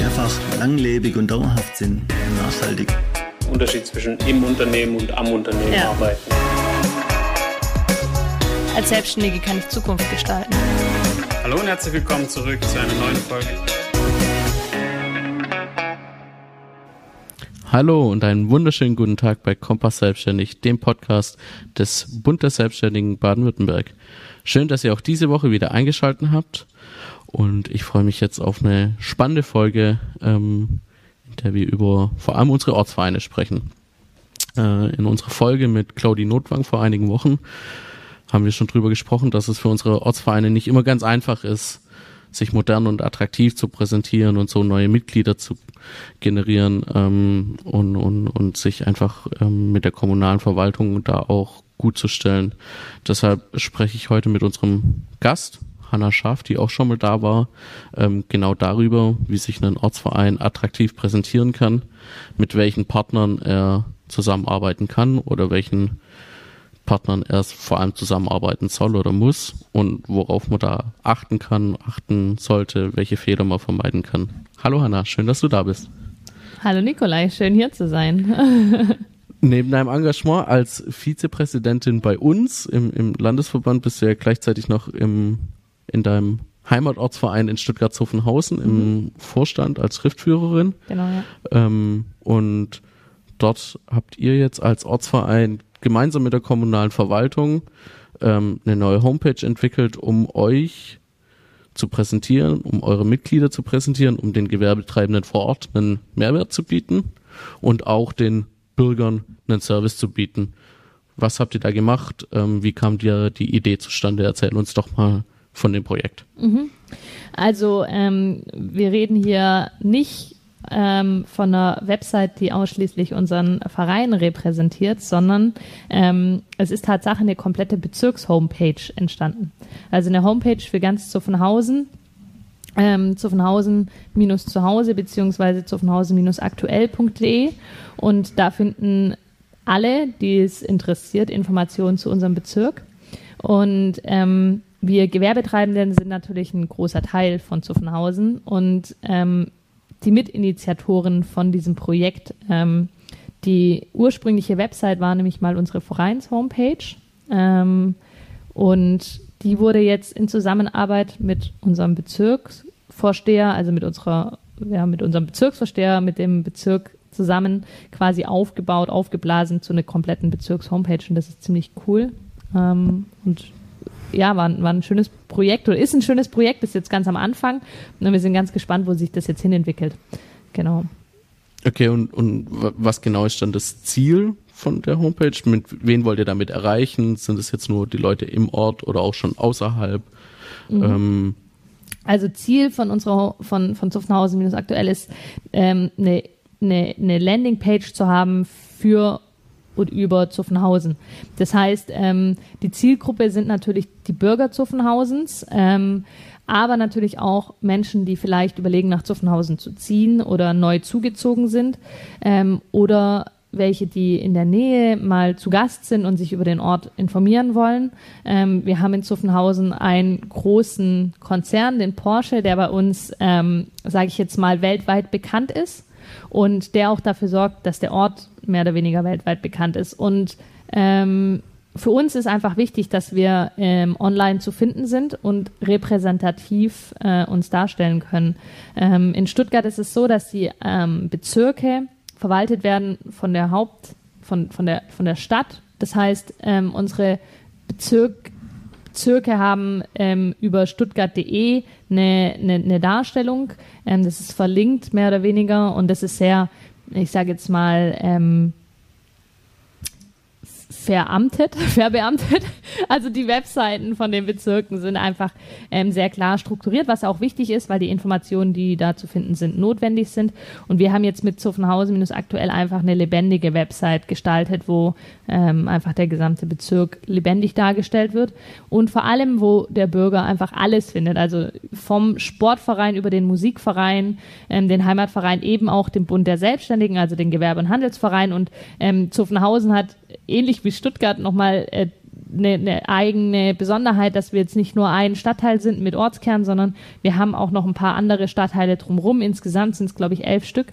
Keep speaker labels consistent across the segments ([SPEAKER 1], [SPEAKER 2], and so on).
[SPEAKER 1] die einfach langlebig und dauerhaft sind und nachhaltig.
[SPEAKER 2] Unterschied zwischen im Unternehmen und am Unternehmen ja. arbeiten.
[SPEAKER 3] Als Selbstständige kann ich Zukunft gestalten.
[SPEAKER 2] Hallo und herzlich willkommen zurück zu einer neuen Folge.
[SPEAKER 4] Hallo und einen wunderschönen guten Tag bei Kompass Selbstständig, dem Podcast des Bund der Selbstständigen Baden-Württemberg. Schön, dass ihr auch diese Woche wieder eingeschaltet habt und ich freue mich jetzt auf eine spannende Folge, ähm, in der wir über vor allem unsere Ortsvereine sprechen. Äh, in unserer Folge mit Claudie Notwang vor einigen Wochen haben wir schon drüber gesprochen, dass es für unsere Ortsvereine nicht immer ganz einfach ist, sich modern und attraktiv zu präsentieren und so neue Mitglieder zu generieren ähm, und, und, und sich einfach ähm, mit der kommunalen Verwaltung da auch gut zu stellen. Deshalb spreche ich heute mit unserem Gast, Hanna Schaaf, die auch schon mal da war, ähm, genau darüber, wie sich ein Ortsverein attraktiv präsentieren kann, mit welchen Partnern er zusammenarbeiten kann oder welchen Partnern er vor allem zusammenarbeiten soll oder muss und worauf man da achten kann, achten sollte, welche Fehler man vermeiden kann. Hallo Hanna, schön, dass du da bist.
[SPEAKER 3] Hallo Nikolai, schön hier zu sein.
[SPEAKER 4] Neben deinem Engagement als Vizepräsidentin bei uns im, im Landesverband bist du ja gleichzeitig noch im in deinem Heimatortsverein in Stuttgart-Zuffenhausen im mhm. Vorstand als Schriftführerin.
[SPEAKER 3] Genau, ja.
[SPEAKER 4] Ähm, und dort habt ihr jetzt als Ortsverein gemeinsam mit der kommunalen Verwaltung ähm, eine neue Homepage entwickelt, um euch zu präsentieren, um eure Mitglieder zu präsentieren, um den Gewerbetreibenden vor Ort einen Mehrwert zu bieten und auch den Bürgern einen Service zu bieten. Was habt ihr da gemacht? Ähm, wie kam dir die Idee zustande? Erzähl uns doch mal von dem Projekt?
[SPEAKER 3] Mhm. Also ähm, wir reden hier nicht ähm, von einer Website, die ausschließlich unseren Verein repräsentiert, sondern ähm, es ist Tatsache eine komplette Bezirkshomepage entstanden. Also eine Homepage für ganz Zuffenhausen, ähm, Zuffenhausen minus zu Hause beziehungsweise Zuffenhausen minus aktuell.de und da finden alle, die es interessiert, Informationen zu unserem Bezirk. Und ähm, wir Gewerbetreibenden sind natürlich ein großer Teil von Zuffenhausen und ähm, die Mitinitiatoren von diesem Projekt. Ähm, die ursprüngliche Website war nämlich mal unsere Vereins-Homepage ähm, und die wurde jetzt in Zusammenarbeit mit unserem Bezirksvorsteher, also mit unserer, ja, mit unserem Bezirksvorsteher, mit dem Bezirk zusammen quasi aufgebaut, aufgeblasen zu einer kompletten Bezirks-Homepage und das ist ziemlich cool. Ähm, und ja, war, war ein schönes Projekt oder ist ein schönes Projekt, bis jetzt ganz am Anfang. Und wir sind ganz gespannt, wo sich das jetzt hinentwickelt. Genau.
[SPEAKER 4] Okay, und, und was genau ist dann das Ziel von der Homepage? Mit wen wollt ihr damit erreichen? Sind es jetzt nur die Leute im Ort oder auch schon außerhalb? Mhm. Ähm,
[SPEAKER 3] also Ziel von unserer von von Zuffenhausen minus aktuell ist ähm, eine, eine, eine Landingpage zu haben für und über Zuffenhausen. Das heißt, ähm, die Zielgruppe sind natürlich die Bürger Zuffenhausens, ähm, aber natürlich auch Menschen, die vielleicht überlegen, nach Zuffenhausen zu ziehen oder neu zugezogen sind ähm, oder welche, die in der Nähe mal zu Gast sind und sich über den Ort informieren wollen. Ähm, wir haben in Zuffenhausen einen großen Konzern, den Porsche, der bei uns, ähm, sage ich jetzt mal, weltweit bekannt ist und der auch dafür sorgt, dass der Ort mehr oder weniger weltweit bekannt ist. Und ähm, für uns ist einfach wichtig, dass wir ähm, online zu finden sind und repräsentativ äh, uns darstellen können. Ähm, in Stuttgart ist es so, dass die ähm, Bezirke verwaltet werden von der Haupt, von, von, der, von der Stadt. Das heißt, ähm, unsere Bezirk, Bezirke haben ähm, über stuttgart.de eine, eine, eine Darstellung. Ähm, das ist verlinkt, mehr oder weniger, und das ist sehr, ich sage jetzt mal, ähm, veramtet, verbeamtet. Also die Webseiten von den Bezirken sind einfach ähm, sehr klar strukturiert, was auch wichtig ist, weil die Informationen, die da zu finden sind, notwendig sind. Und wir haben jetzt mit Zuffenhausen aktuell einfach eine lebendige Website gestaltet, wo ähm, einfach der gesamte Bezirk lebendig dargestellt wird und vor allem, wo der Bürger einfach alles findet. Also vom Sportverein über den Musikverein, ähm, den Heimatverein, eben auch den Bund der Selbstständigen, also den Gewerbe- und Handelsverein. Und ähm, Zuffenhausen hat ähnlich wie Stuttgart nochmal äh, eine, eine eigene Besonderheit, dass wir jetzt nicht nur ein Stadtteil sind mit Ortskern, sondern wir haben auch noch ein paar andere Stadtteile drumherum. Insgesamt sind es, glaube ich, elf Stück.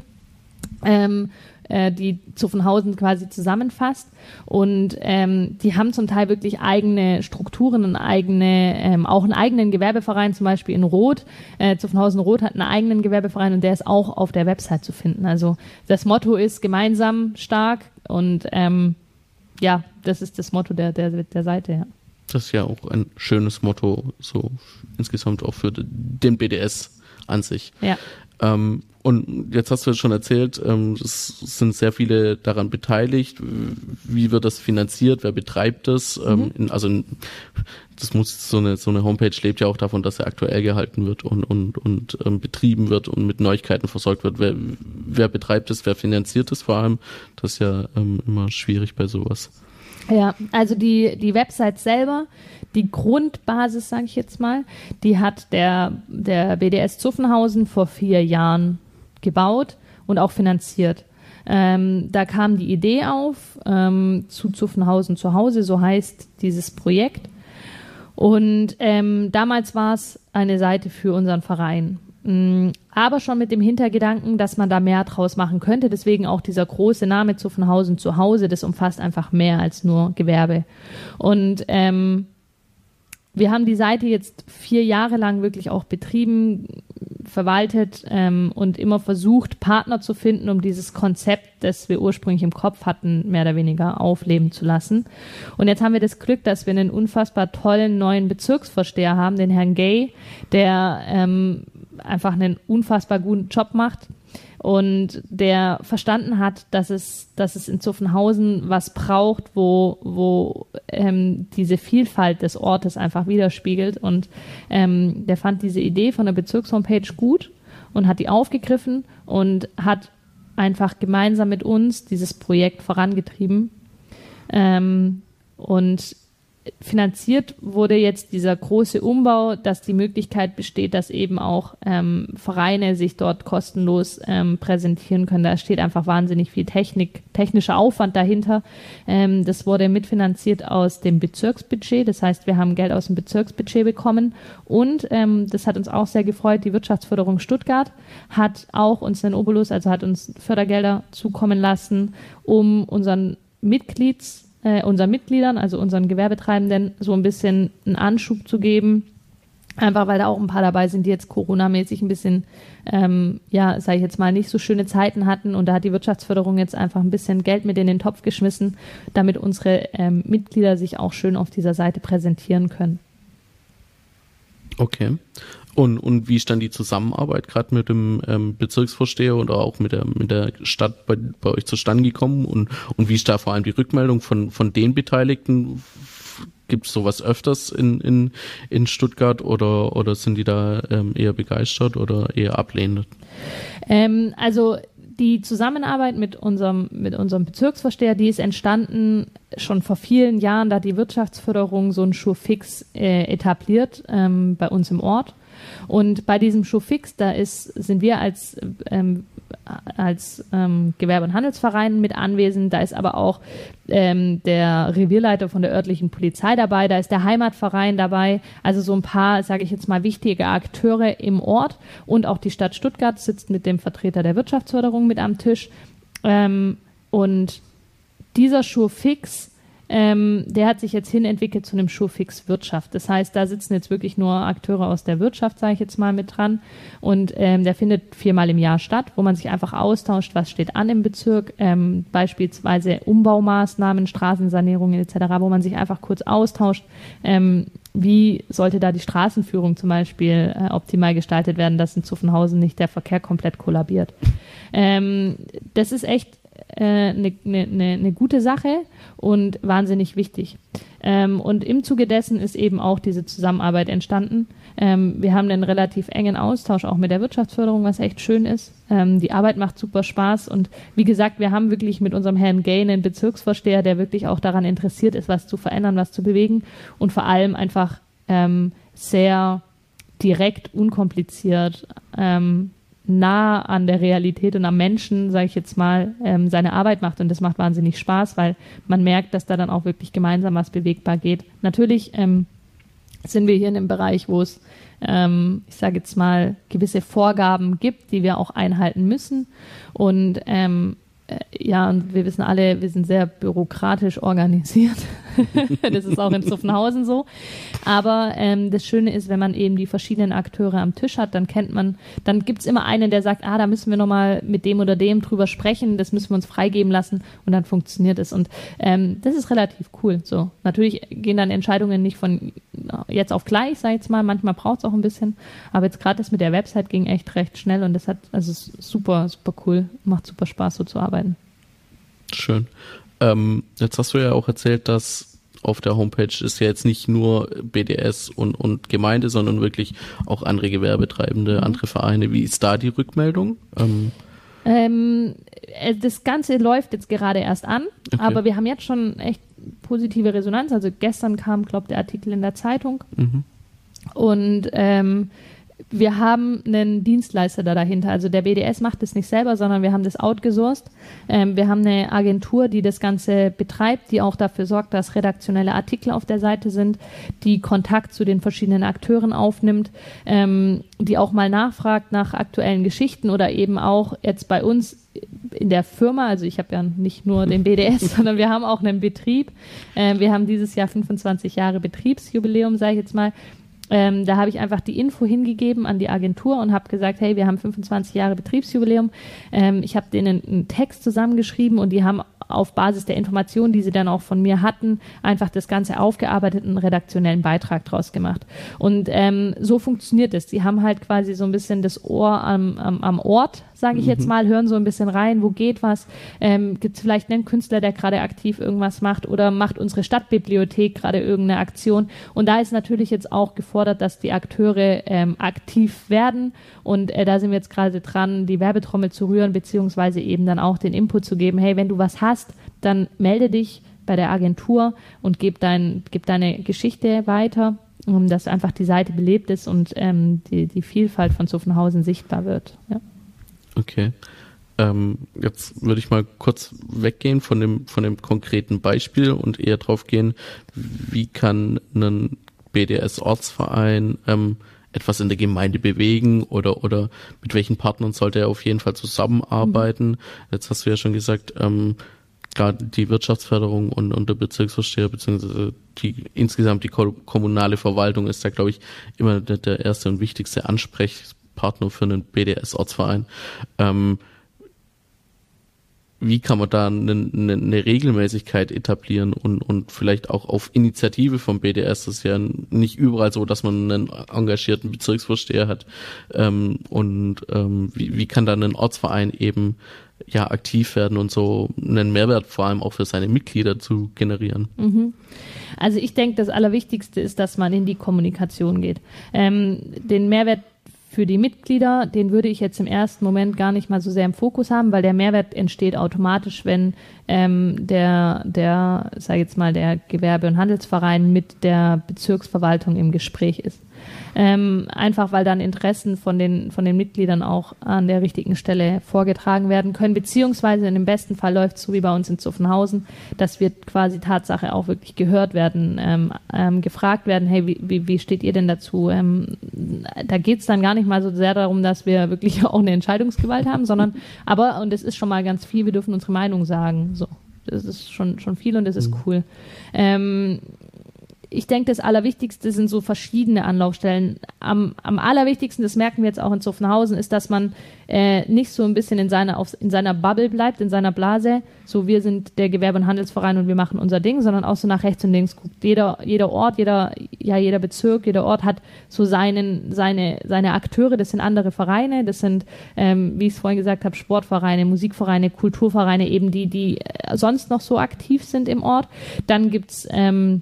[SPEAKER 3] Ähm, äh, die Zuffenhausen quasi zusammenfasst. Und ähm, die haben zum Teil wirklich eigene Strukturen und eigene, ähm, auch einen eigenen Gewerbeverein, zum Beispiel in Rot. Äh, Zuffenhausen Rot hat einen eigenen Gewerbeverein und der ist auch auf der Website zu finden. Also das Motto ist gemeinsam stark und ähm, ja, das ist das Motto der, der, der Seite, ja.
[SPEAKER 4] Das ist ja auch ein schönes Motto, so insgesamt auch für den BDS an sich.
[SPEAKER 3] Ja.
[SPEAKER 4] Ähm, und jetzt hast du schon erzählt, ähm, es sind sehr viele daran beteiligt. Wie wird das finanziert? Wer betreibt das? Ähm, mhm. also das muss so eine so eine Homepage lebt ja auch davon, dass er aktuell gehalten wird und und und ähm, betrieben wird und mit Neuigkeiten versorgt wird. Wer, wer betreibt es? Wer finanziert es vor allem? Das ist ja immer schwierig bei sowas.
[SPEAKER 3] Ja, also die, die Website selber, die Grundbasis, sage ich jetzt mal, die hat der, der BDS Zuffenhausen vor vier Jahren gebaut und auch finanziert. Ähm, da kam die Idee auf, ähm, zu Zuffenhausen zu Hause, so heißt dieses Projekt. Und ähm, damals war es eine Seite für unseren Verein. Mm, aber schon mit dem Hintergedanken, dass man da mehr draus machen könnte. Deswegen auch dieser große Name Zuffenhausen zu Hause, das umfasst einfach mehr als nur Gewerbe. Und ähm, wir haben die Seite jetzt vier Jahre lang wirklich auch betrieben, verwaltet ähm, und immer versucht, Partner zu finden, um dieses Konzept, das wir ursprünglich im Kopf hatten, mehr oder weniger aufleben zu lassen. Und jetzt haben wir das Glück, dass wir einen unfassbar tollen neuen Bezirksvorsteher haben, den Herrn Gay, der ähm, einfach einen unfassbar guten Job macht und der verstanden hat, dass es, dass es in Zuffenhausen was braucht, wo, wo ähm, diese Vielfalt des Ortes einfach widerspiegelt. Und ähm, der fand diese Idee von der Bezirkshomepage gut und hat die aufgegriffen und hat einfach gemeinsam mit uns dieses Projekt vorangetrieben. Ähm, und finanziert wurde jetzt dieser große Umbau, dass die Möglichkeit besteht, dass eben auch ähm, Vereine sich dort kostenlos ähm, präsentieren können. Da steht einfach wahnsinnig viel Technik, technischer Aufwand dahinter. Ähm, das wurde mitfinanziert aus dem Bezirksbudget. Das heißt, wir haben Geld aus dem Bezirksbudget bekommen. Und ähm, das hat uns auch sehr gefreut. Die Wirtschaftsförderung Stuttgart hat auch uns den Obolus, also hat uns Fördergelder zukommen lassen, um unseren Mitglieds äh, unseren Mitgliedern, also unseren Gewerbetreibenden, so ein bisschen einen Anschub zu geben. Einfach weil da auch ein paar dabei sind, die jetzt Corona-mäßig ein bisschen, ähm, ja, sage ich jetzt mal, nicht so schöne Zeiten hatten. Und da hat die Wirtschaftsförderung jetzt einfach ein bisschen Geld mit in den Topf geschmissen, damit unsere ähm, Mitglieder sich auch schön auf dieser Seite präsentieren können.
[SPEAKER 4] Okay. Und, und wie ist dann die Zusammenarbeit gerade mit dem ähm, Bezirksvorsteher oder auch mit der, mit der Stadt bei, bei euch zustande gekommen? Und, und wie ist da vor allem die Rückmeldung von, von den Beteiligten? Gibt es sowas öfters in, in, in Stuttgart oder, oder sind die da ähm, eher begeistert oder eher ablehnend?
[SPEAKER 3] Ähm, also die Zusammenarbeit mit unserem, mit unserem Bezirksvorsteher, die ist entstanden schon vor vielen Jahren, da die Wirtschaftsförderung so ein Schurfix äh, etabliert ähm, bei uns im Ort. Und bei diesem Showfix, da ist, sind wir als, ähm, als ähm, Gewerbe- und Handelsverein mit anwesend. Da ist aber auch ähm, der Revierleiter von der örtlichen Polizei dabei. Da ist der Heimatverein dabei. Also so ein paar, sage ich jetzt mal, wichtige Akteure im Ort. Und auch die Stadt Stuttgart sitzt mit dem Vertreter der Wirtschaftsförderung mit am Tisch. Ähm, und dieser Showfix ähm, der hat sich jetzt hin entwickelt zu einem Showfix Wirtschaft. Das heißt, da sitzen jetzt wirklich nur Akteure aus der Wirtschaft, sage ich jetzt mal, mit dran. Und ähm, der findet viermal im Jahr statt, wo man sich einfach austauscht, was steht an im Bezirk, ähm, beispielsweise Umbaumaßnahmen, Straßensanierungen etc., wo man sich einfach kurz austauscht. Ähm, wie sollte da die Straßenführung zum Beispiel äh, optimal gestaltet werden, dass in Zuffenhausen nicht der Verkehr komplett kollabiert. Ähm, das ist echt eine äh, ne, ne, ne gute Sache und wahnsinnig wichtig. Ähm, und im Zuge dessen ist eben auch diese Zusammenarbeit entstanden. Ähm, wir haben einen relativ engen Austausch auch mit der Wirtschaftsförderung, was echt schön ist. Ähm, die Arbeit macht super Spaß und wie gesagt, wir haben wirklich mit unserem Herrn Gay einen Bezirksvorsteher, der wirklich auch daran interessiert ist, was zu verändern, was zu bewegen und vor allem einfach ähm, sehr direkt, unkompliziert ähm, nah an der Realität und am Menschen, sage ich jetzt mal, ähm, seine Arbeit macht. Und das macht wahnsinnig Spaß, weil man merkt, dass da dann auch wirklich gemeinsam was bewegbar geht. Natürlich ähm, sind wir hier in einem Bereich, wo es, ähm, ich sage jetzt mal, gewisse Vorgaben gibt, die wir auch einhalten müssen. Und ähm, äh, ja, und wir wissen alle, wir sind sehr bürokratisch organisiert. das ist auch in Zuffenhausen so. Aber ähm, das Schöne ist, wenn man eben die verschiedenen Akteure am Tisch hat, dann kennt man, dann gibt's immer einen, der sagt, ah, da müssen wir nochmal mit dem oder dem drüber sprechen, das müssen wir uns freigeben lassen und dann funktioniert es. Und ähm, das ist relativ cool. So, natürlich gehen dann Entscheidungen nicht von jetzt auf gleich, sag ich jetzt mal. Manchmal braucht's auch ein bisschen. Aber jetzt gerade das mit der Website ging echt recht schnell und das hat, also super, super cool. Macht super Spaß, so zu arbeiten.
[SPEAKER 4] Schön. Ähm, jetzt hast du ja auch erzählt, dass auf der Homepage ist ja jetzt nicht nur BDS und, und Gemeinde, sondern wirklich auch andere Gewerbetreibende, andere Vereine. Wie ist da die Rückmeldung?
[SPEAKER 3] Ähm, ähm, äh, das Ganze läuft jetzt gerade erst an, okay. aber wir haben jetzt schon echt positive Resonanz. Also gestern kam, glaube der Artikel in der Zeitung. Mhm. Und ähm, wir haben einen Dienstleister da dahinter. Also der BDS macht das nicht selber, sondern wir haben das outgesourced. Ähm, wir haben eine Agentur, die das Ganze betreibt, die auch dafür sorgt, dass redaktionelle Artikel auf der Seite sind, die Kontakt zu den verschiedenen Akteuren aufnimmt, ähm, die auch mal nachfragt nach aktuellen Geschichten oder eben auch jetzt bei uns in der Firma, also ich habe ja nicht nur den BDS, sondern wir haben auch einen Betrieb. Ähm, wir haben dieses Jahr 25 Jahre Betriebsjubiläum, sage ich jetzt mal. Ähm, da habe ich einfach die Info hingegeben an die Agentur und habe gesagt, hey, wir haben 25 Jahre Betriebsjubiläum. Ähm, ich habe denen einen Text zusammengeschrieben und die haben auf Basis der Informationen, die sie dann auch von mir hatten, einfach das Ganze aufgearbeitet und einen redaktionellen Beitrag draus gemacht. Und ähm, so funktioniert es. Sie haben halt quasi so ein bisschen das Ohr am, am, am Ort, sage ich mhm. jetzt mal, hören so ein bisschen rein, wo geht was, ähm, gibt es vielleicht einen Künstler, der gerade aktiv irgendwas macht oder macht unsere Stadtbibliothek gerade irgendeine Aktion. Und da ist natürlich jetzt auch gefordert, dass die Akteure ähm, aktiv werden und äh, da sind wir jetzt gerade dran, die Werbetrommel zu rühren, beziehungsweise eben dann auch den Input zu geben, hey, wenn du was hast, dann melde dich bei der Agentur und gib, dein, gib deine Geschichte weiter, um dass einfach die Seite belebt ist und ähm, die, die Vielfalt von Zuffenhausen sichtbar wird. Ja.
[SPEAKER 4] Okay. Ähm, jetzt würde ich mal kurz weggehen von dem, von dem konkreten Beispiel und eher drauf gehen, wie kann ein BDS-Ortsverein ähm, etwas in der Gemeinde bewegen oder, oder mit welchen Partnern sollte er auf jeden Fall zusammenarbeiten. Mhm. Jetzt hast du ja schon gesagt, ähm, gerade die Wirtschaftsförderung und, und der Bezirksvorsteher beziehungsweise die insgesamt die kommunale Verwaltung ist da glaube ich immer der, der erste und wichtigste Ansprechpartner für einen BDS-Ortsverein. Ähm, wie kann man da eine, eine, Regelmäßigkeit etablieren und, und vielleicht auch auf Initiative vom BDS. Das ist ja nicht überall so, dass man einen engagierten Bezirksvorsteher hat. Ähm, und ähm, wie, wie kann da ein Ortsverein eben ja aktiv werden und so einen Mehrwert vor allem auch für seine Mitglieder zu generieren?
[SPEAKER 3] Mhm. Also ich denke, das Allerwichtigste ist, dass man in die Kommunikation geht. Ähm, den Mehrwert für die Mitglieder, den würde ich jetzt im ersten Moment gar nicht mal so sehr im Fokus haben, weil der Mehrwert entsteht automatisch, wenn ähm, der, der, sag jetzt mal, der Gewerbe- und Handelsverein mit der Bezirksverwaltung im Gespräch ist. Ähm, einfach weil dann Interessen von den, von den Mitgliedern auch an der richtigen Stelle vorgetragen werden können, beziehungsweise in dem besten Fall läuft es so wie bei uns in Zuffenhausen, dass wir quasi Tatsache auch wirklich gehört werden, ähm, ähm, gefragt werden, hey, wie, wie, wie steht ihr denn dazu? Ähm, da geht es dann gar nicht mal so sehr darum, dass wir wirklich auch eine Entscheidungsgewalt haben, sondern aber, und es ist schon mal ganz viel, wir dürfen unsere Meinung sagen. So. Das ist schon, schon viel und das ist mhm. cool. Ähm, ich denke, das Allerwichtigste sind so verschiedene Anlaufstellen. Am, am allerwichtigsten, das merken wir jetzt auch in Zuffenhausen, ist, dass man äh, nicht so ein bisschen in seiner, auf, in seiner Bubble bleibt, in seiner Blase. So, wir sind der Gewerbe- und Handelsverein und wir machen unser Ding, sondern auch so nach rechts und links guckt. Jeder, jeder Ort, jeder, ja, jeder Bezirk, jeder Ort hat so seinen, seine, seine Akteure. Das sind andere Vereine. Das sind, ähm, wie ich es vorhin gesagt habe, Sportvereine, Musikvereine, Kulturvereine, eben die, die äh, sonst noch so aktiv sind im Ort. Dann gibt's ähm,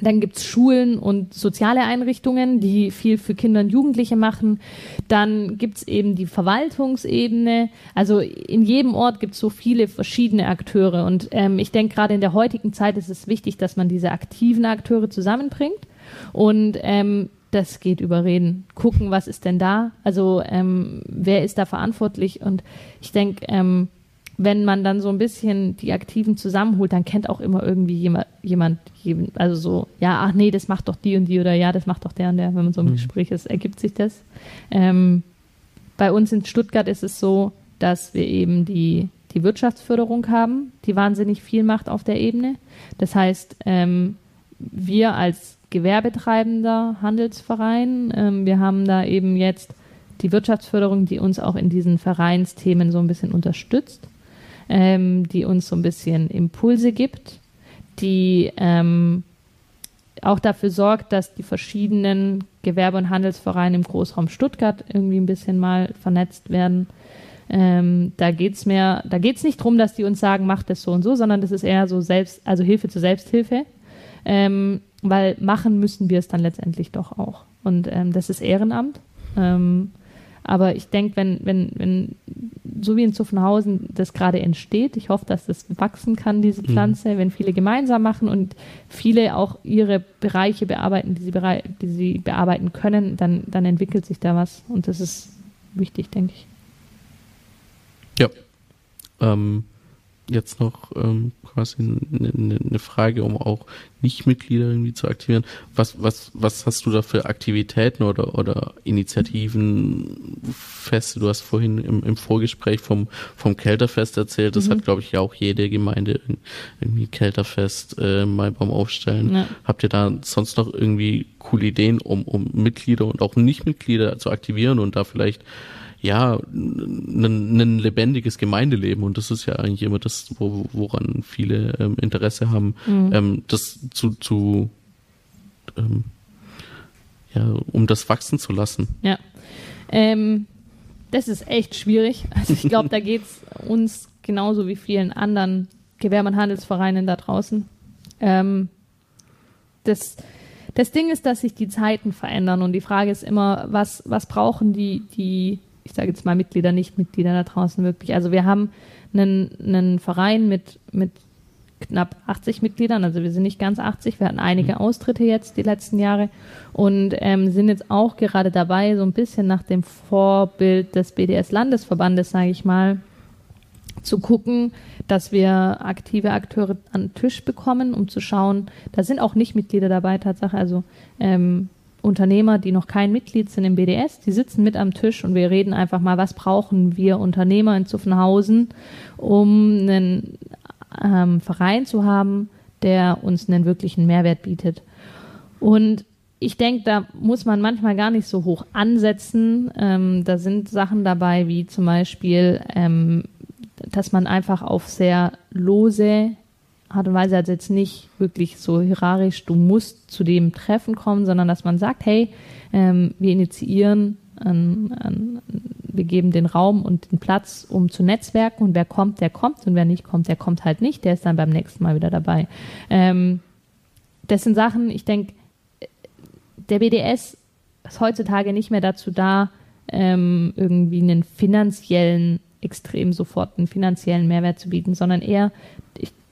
[SPEAKER 3] dann gibt's Schulen und soziale Einrichtungen, die viel für Kinder und Jugendliche machen. Dann gibt's eben die Verwaltungsebene. Also in jedem Ort gibt's so viele verschiedene Akteure. Und ähm, ich denke, gerade in der heutigen Zeit ist es wichtig, dass man diese aktiven Akteure zusammenbringt. Und ähm, das geht über Reden. Gucken, was ist denn da? Also ähm, wer ist da verantwortlich? Und ich denke, ähm, wenn man dann so ein bisschen die Aktiven zusammenholt, dann kennt auch immer irgendwie jemand, jemand, also so, ja, ach nee, das macht doch die und die oder ja, das macht doch der und der, wenn man so im mhm. Gespräch ist, ergibt sich das. Ähm, bei uns in Stuttgart ist es so, dass wir eben die, die Wirtschaftsförderung haben, die wahnsinnig viel macht auf der Ebene. Das heißt, ähm, wir als gewerbetreibender Handelsverein, ähm, wir haben da eben jetzt die Wirtschaftsförderung, die uns auch in diesen Vereinsthemen so ein bisschen unterstützt ähm, die uns so ein bisschen Impulse gibt, die ähm, auch dafür sorgt, dass die verschiedenen Gewerbe- und Handelsvereine im Großraum Stuttgart irgendwie ein bisschen mal vernetzt werden. Ähm, da geht's mehr, da geht's nicht darum, dass die uns sagen, macht das so und so, sondern das ist eher so Selbst, also Hilfe zur Selbsthilfe, ähm, weil machen müssen wir es dann letztendlich doch auch. Und ähm, das ist Ehrenamt. Ähm, aber ich denke, wenn, wenn, wenn, so wie in Zuffenhausen das gerade entsteht, ich hoffe, dass das wachsen kann, diese mhm. Pflanze, mhm. wenn viele gemeinsam machen und viele auch ihre Bereiche bearbeiten, die sie, die sie bearbeiten können, dann, dann entwickelt sich da was. Und das ist wichtig, denke ich.
[SPEAKER 4] Ja. Ähm, jetzt noch ähm, quasi eine, eine Frage, um auch Nichtmitglieder irgendwie zu aktivieren. Was, was, was hast du da für Aktivitäten oder, oder Initiativen, Feste? Du hast vorhin im, im Vorgespräch vom, vom Kälterfest erzählt. Das mhm. hat, glaube ich, ja auch jede Gemeinde irgendwie Kälterfest äh, mal beim Aufstellen. Ja. Habt ihr da sonst noch irgendwie coole Ideen, um, um Mitglieder und auch Nichtmitglieder zu aktivieren und da vielleicht ja, ein, lebendiges Gemeindeleben und das ist ja eigentlich immer das, wo, woran viele ähm, Interesse haben, mhm. ähm, das zu, zu ähm, ja, um das wachsen zu lassen.
[SPEAKER 3] Ja. Ähm, das ist echt schwierig. Also ich glaube, da geht es uns genauso wie vielen anderen Gewerbe- und Handelsvereinen da draußen. Ähm, das, das Ding ist, dass sich die Zeiten verändern und die Frage ist immer, was, was brauchen die, die ich sage jetzt mal Mitglieder, nicht Mitglieder da draußen wirklich. Also wir haben einen, einen Verein mit, mit knapp 80 Mitgliedern, also wir sind nicht ganz 80, wir hatten einige mhm. Austritte jetzt die letzten Jahre und ähm, sind jetzt auch gerade dabei, so ein bisschen nach dem Vorbild des BDS-Landesverbandes, sage ich mal, zu gucken, dass wir aktive Akteure an den Tisch bekommen, um zu schauen, da sind auch nicht Mitglieder dabei, Tatsache, also ähm, Unternehmer, die noch kein Mitglied sind im BDS, die sitzen mit am Tisch und wir reden einfach mal, was brauchen wir Unternehmer in Zuffenhausen, um einen ähm, Verein zu haben, der uns einen wirklichen Mehrwert bietet. Und ich denke, da muss man manchmal gar nicht so hoch ansetzen. Ähm, da sind Sachen dabei, wie zum Beispiel, ähm, dass man einfach auf sehr lose Art und Weise, also jetzt nicht wirklich so hierarchisch, du musst zu dem Treffen kommen, sondern dass man sagt, hey, ähm, wir initiieren, an, an, wir geben den Raum und den Platz, um zu netzwerken und wer kommt, der kommt und wer nicht kommt, der kommt halt nicht, der ist dann beim nächsten Mal wieder dabei. Ähm, das sind Sachen, ich denke, der BDS ist heutzutage nicht mehr dazu da, ähm, irgendwie einen finanziellen extrem sofort einen finanziellen Mehrwert zu bieten, sondern eher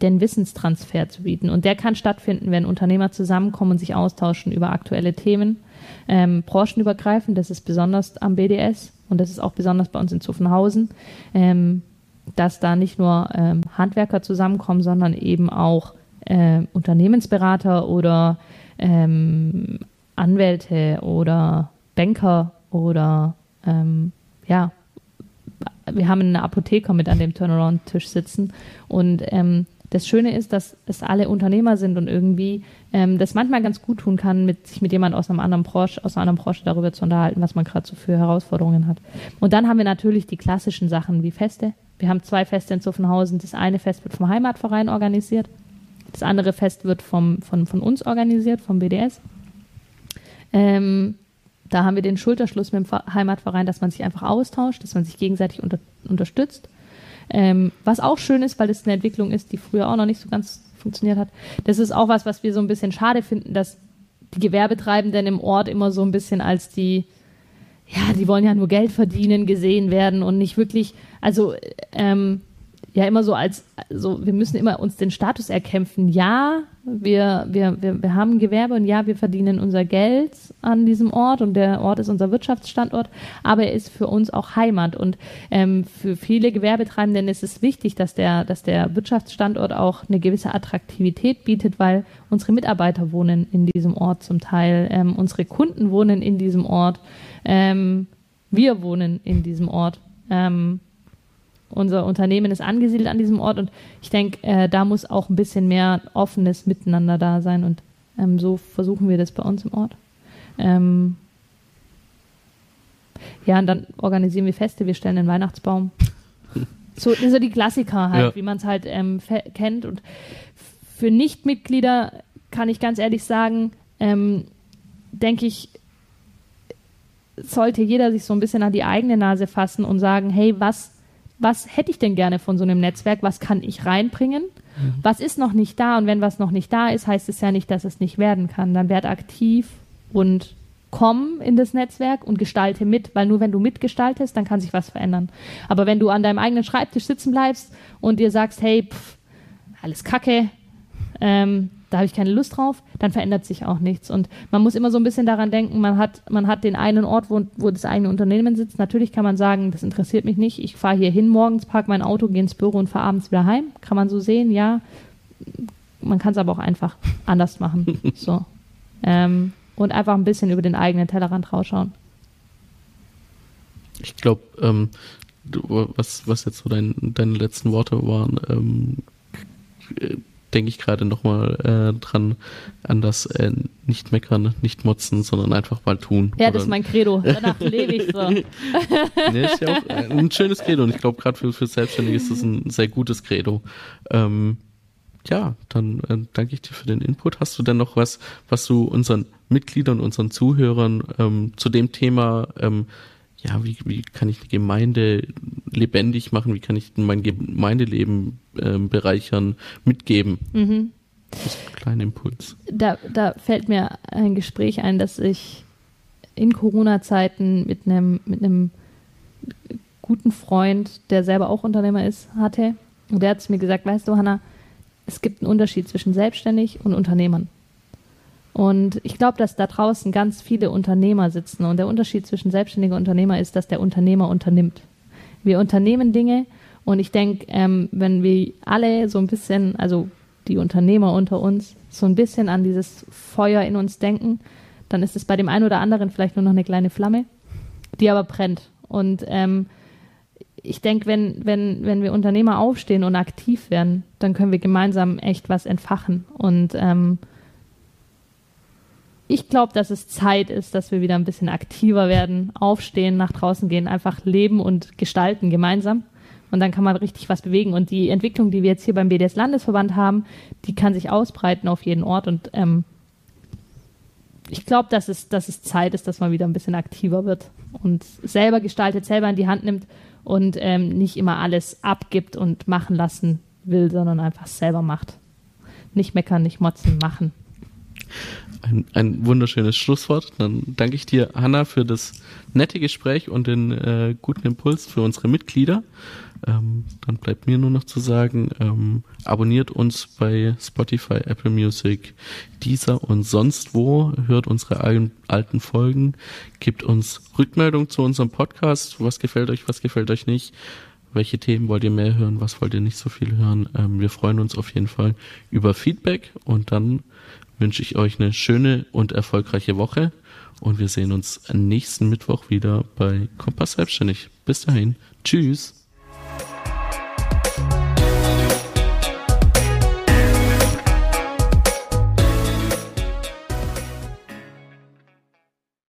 [SPEAKER 3] den Wissenstransfer zu bieten. Und der kann stattfinden, wenn Unternehmer zusammenkommen und sich austauschen über aktuelle Themen, ähm, branchenübergreifend. Das ist besonders am BDS und das ist auch besonders bei uns in Zuffenhausen, ähm, dass da nicht nur ähm, Handwerker zusammenkommen, sondern eben auch äh, Unternehmensberater oder ähm, Anwälte oder Banker oder ähm, ja, wir haben einen Apotheker mit an dem Turnaround-Tisch sitzen und ähm, das Schöne ist, dass es alle Unternehmer sind und irgendwie ähm, das manchmal ganz gut tun kann, mit, sich mit jemand aus einem anderen Branche, aus einer anderen Branche darüber zu unterhalten, was man gerade so für Herausforderungen hat. Und dann haben wir natürlich die klassischen Sachen wie Feste. Wir haben zwei Feste in Zuffenhausen. Das eine Fest wird vom Heimatverein organisiert. Das andere Fest wird vom, von, von uns organisiert, vom BDS. Ähm, da haben wir den Schulterschluss mit dem Heimatverein, dass man sich einfach austauscht, dass man sich gegenseitig unter, unterstützt. Ähm, was auch schön ist, weil das eine Entwicklung ist, die früher auch noch nicht so ganz funktioniert hat. Das ist auch was, was wir so ein bisschen schade finden, dass die Gewerbetreibenden im Ort immer so ein bisschen als die, ja, die wollen ja nur Geld verdienen, gesehen werden und nicht wirklich, also ähm, ja immer so als, so, wir müssen immer uns den Status erkämpfen. Ja, wir, wir, wir, wir haben Gewerbe und ja, wir verdienen unser Geld an diesem Ort und der Ort ist unser Wirtschaftsstandort, aber er ist für uns auch Heimat. Und ähm, für viele Gewerbetreibenden ist es wichtig, dass der, dass der Wirtschaftsstandort auch eine gewisse Attraktivität bietet, weil unsere Mitarbeiter wohnen in diesem Ort zum Teil, ähm, unsere Kunden wohnen in diesem Ort, ähm, wir wohnen in diesem Ort. Ähm, unser Unternehmen ist angesiedelt an diesem Ort und ich denke, äh, da muss auch ein bisschen mehr offenes Miteinander da sein und ähm, so versuchen wir das bei uns im Ort. Ähm, ja, und dann organisieren wir Feste, wir stellen einen Weihnachtsbaum. So, so die Klassiker halt, ja. wie man es halt ähm, kennt. Und für Nichtmitglieder kann ich ganz ehrlich sagen, ähm, denke ich, sollte jeder sich so ein bisschen an die eigene Nase fassen und sagen, hey, was was hätte ich denn gerne von so einem Netzwerk, was kann ich reinbringen, mhm. was ist noch nicht da und wenn was noch nicht da ist, heißt es ja nicht, dass es nicht werden kann. Dann werd aktiv und komm in das Netzwerk und gestalte mit, weil nur wenn du mitgestaltest, dann kann sich was verändern. Aber wenn du an deinem eigenen Schreibtisch sitzen bleibst und dir sagst, hey, pff, alles Kacke, ähm, da habe ich keine Lust drauf, dann verändert sich auch nichts. Und man muss immer so ein bisschen daran denken, man hat, man hat den einen Ort, wo, wo das eigene Unternehmen sitzt. Natürlich kann man sagen, das interessiert mich nicht. Ich fahre hier hin morgens, parke mein Auto, gehe ins Büro und fahre abends wieder heim. Kann man so sehen, ja. Man kann es aber auch einfach anders machen. So. Ähm, und einfach ein bisschen über den eigenen Tellerrand rausschauen.
[SPEAKER 4] Ich glaube, ähm, was, was jetzt so dein, deine letzten Worte waren, ähm, denke ich gerade nochmal äh, dran an das äh, nicht meckern, nicht motzen, sondern einfach mal tun.
[SPEAKER 3] Ja, das ist mein Credo. Danach lebe ich so.
[SPEAKER 4] nee, ist ja auch ein schönes Credo und ich glaube gerade für, für Selbstständige ist das ein sehr gutes Credo. Ähm, ja, dann äh, danke ich dir für den Input. Hast du denn noch was, was du unseren Mitgliedern, unseren Zuhörern ähm, zu dem Thema ähm, ja, wie, wie kann ich die Gemeinde lebendig machen, wie kann ich mein Gemeindeleben äh, bereichern, mitgeben. Mhm. Das ist ein kleiner Impuls.
[SPEAKER 3] Da, da fällt mir ein Gespräch ein, das ich in Corona-Zeiten mit einem mit einem guten Freund, der selber auch Unternehmer ist, hatte. Und der hat zu mir gesagt, weißt du, Hanna, es gibt einen Unterschied zwischen selbstständig und Unternehmern. Und ich glaube, dass da draußen ganz viele Unternehmer sitzen. Und der Unterschied zwischen selbstständiger Unternehmer ist, dass der Unternehmer unternimmt. Wir unternehmen Dinge. Und ich denke, ähm, wenn wir alle so ein bisschen, also die Unternehmer unter uns, so ein bisschen an dieses Feuer in uns denken, dann ist es bei dem einen oder anderen vielleicht nur noch eine kleine Flamme, die aber brennt. Und ähm, ich denke, wenn, wenn, wenn wir Unternehmer aufstehen und aktiv werden, dann können wir gemeinsam echt was entfachen. Und ähm, ich glaube, dass es Zeit ist, dass wir wieder ein bisschen aktiver werden, aufstehen, nach draußen gehen, einfach leben und gestalten gemeinsam. Und dann kann man richtig was bewegen. Und die Entwicklung, die wir jetzt hier beim BDS-Landesverband haben, die kann sich ausbreiten auf jeden Ort. Und ähm, ich glaube, dass es, dass es Zeit ist, dass man wieder ein bisschen aktiver wird und selber gestaltet, selber in die Hand nimmt und ähm, nicht immer alles abgibt und machen lassen will, sondern einfach selber macht. Nicht meckern, nicht motzen, machen
[SPEAKER 4] ein, ein wunderschönes Schlusswort. Dann danke ich dir, Hanna, für das nette Gespräch und den äh, guten Impuls für unsere Mitglieder. Ähm, dann bleibt mir nur noch zu sagen, ähm, abonniert uns bei Spotify, Apple Music, Deezer und sonst wo, hört unsere alten, alten Folgen, gibt uns Rückmeldung zu unserem Podcast, was gefällt euch, was gefällt euch nicht, welche Themen wollt ihr mehr hören, was wollt ihr nicht so viel hören. Ähm, wir freuen uns auf jeden Fall über Feedback und dann wünsche ich euch eine schöne und erfolgreiche Woche und wir sehen uns nächsten Mittwoch wieder bei Kompass Selbstständig. Bis dahin. Tschüss.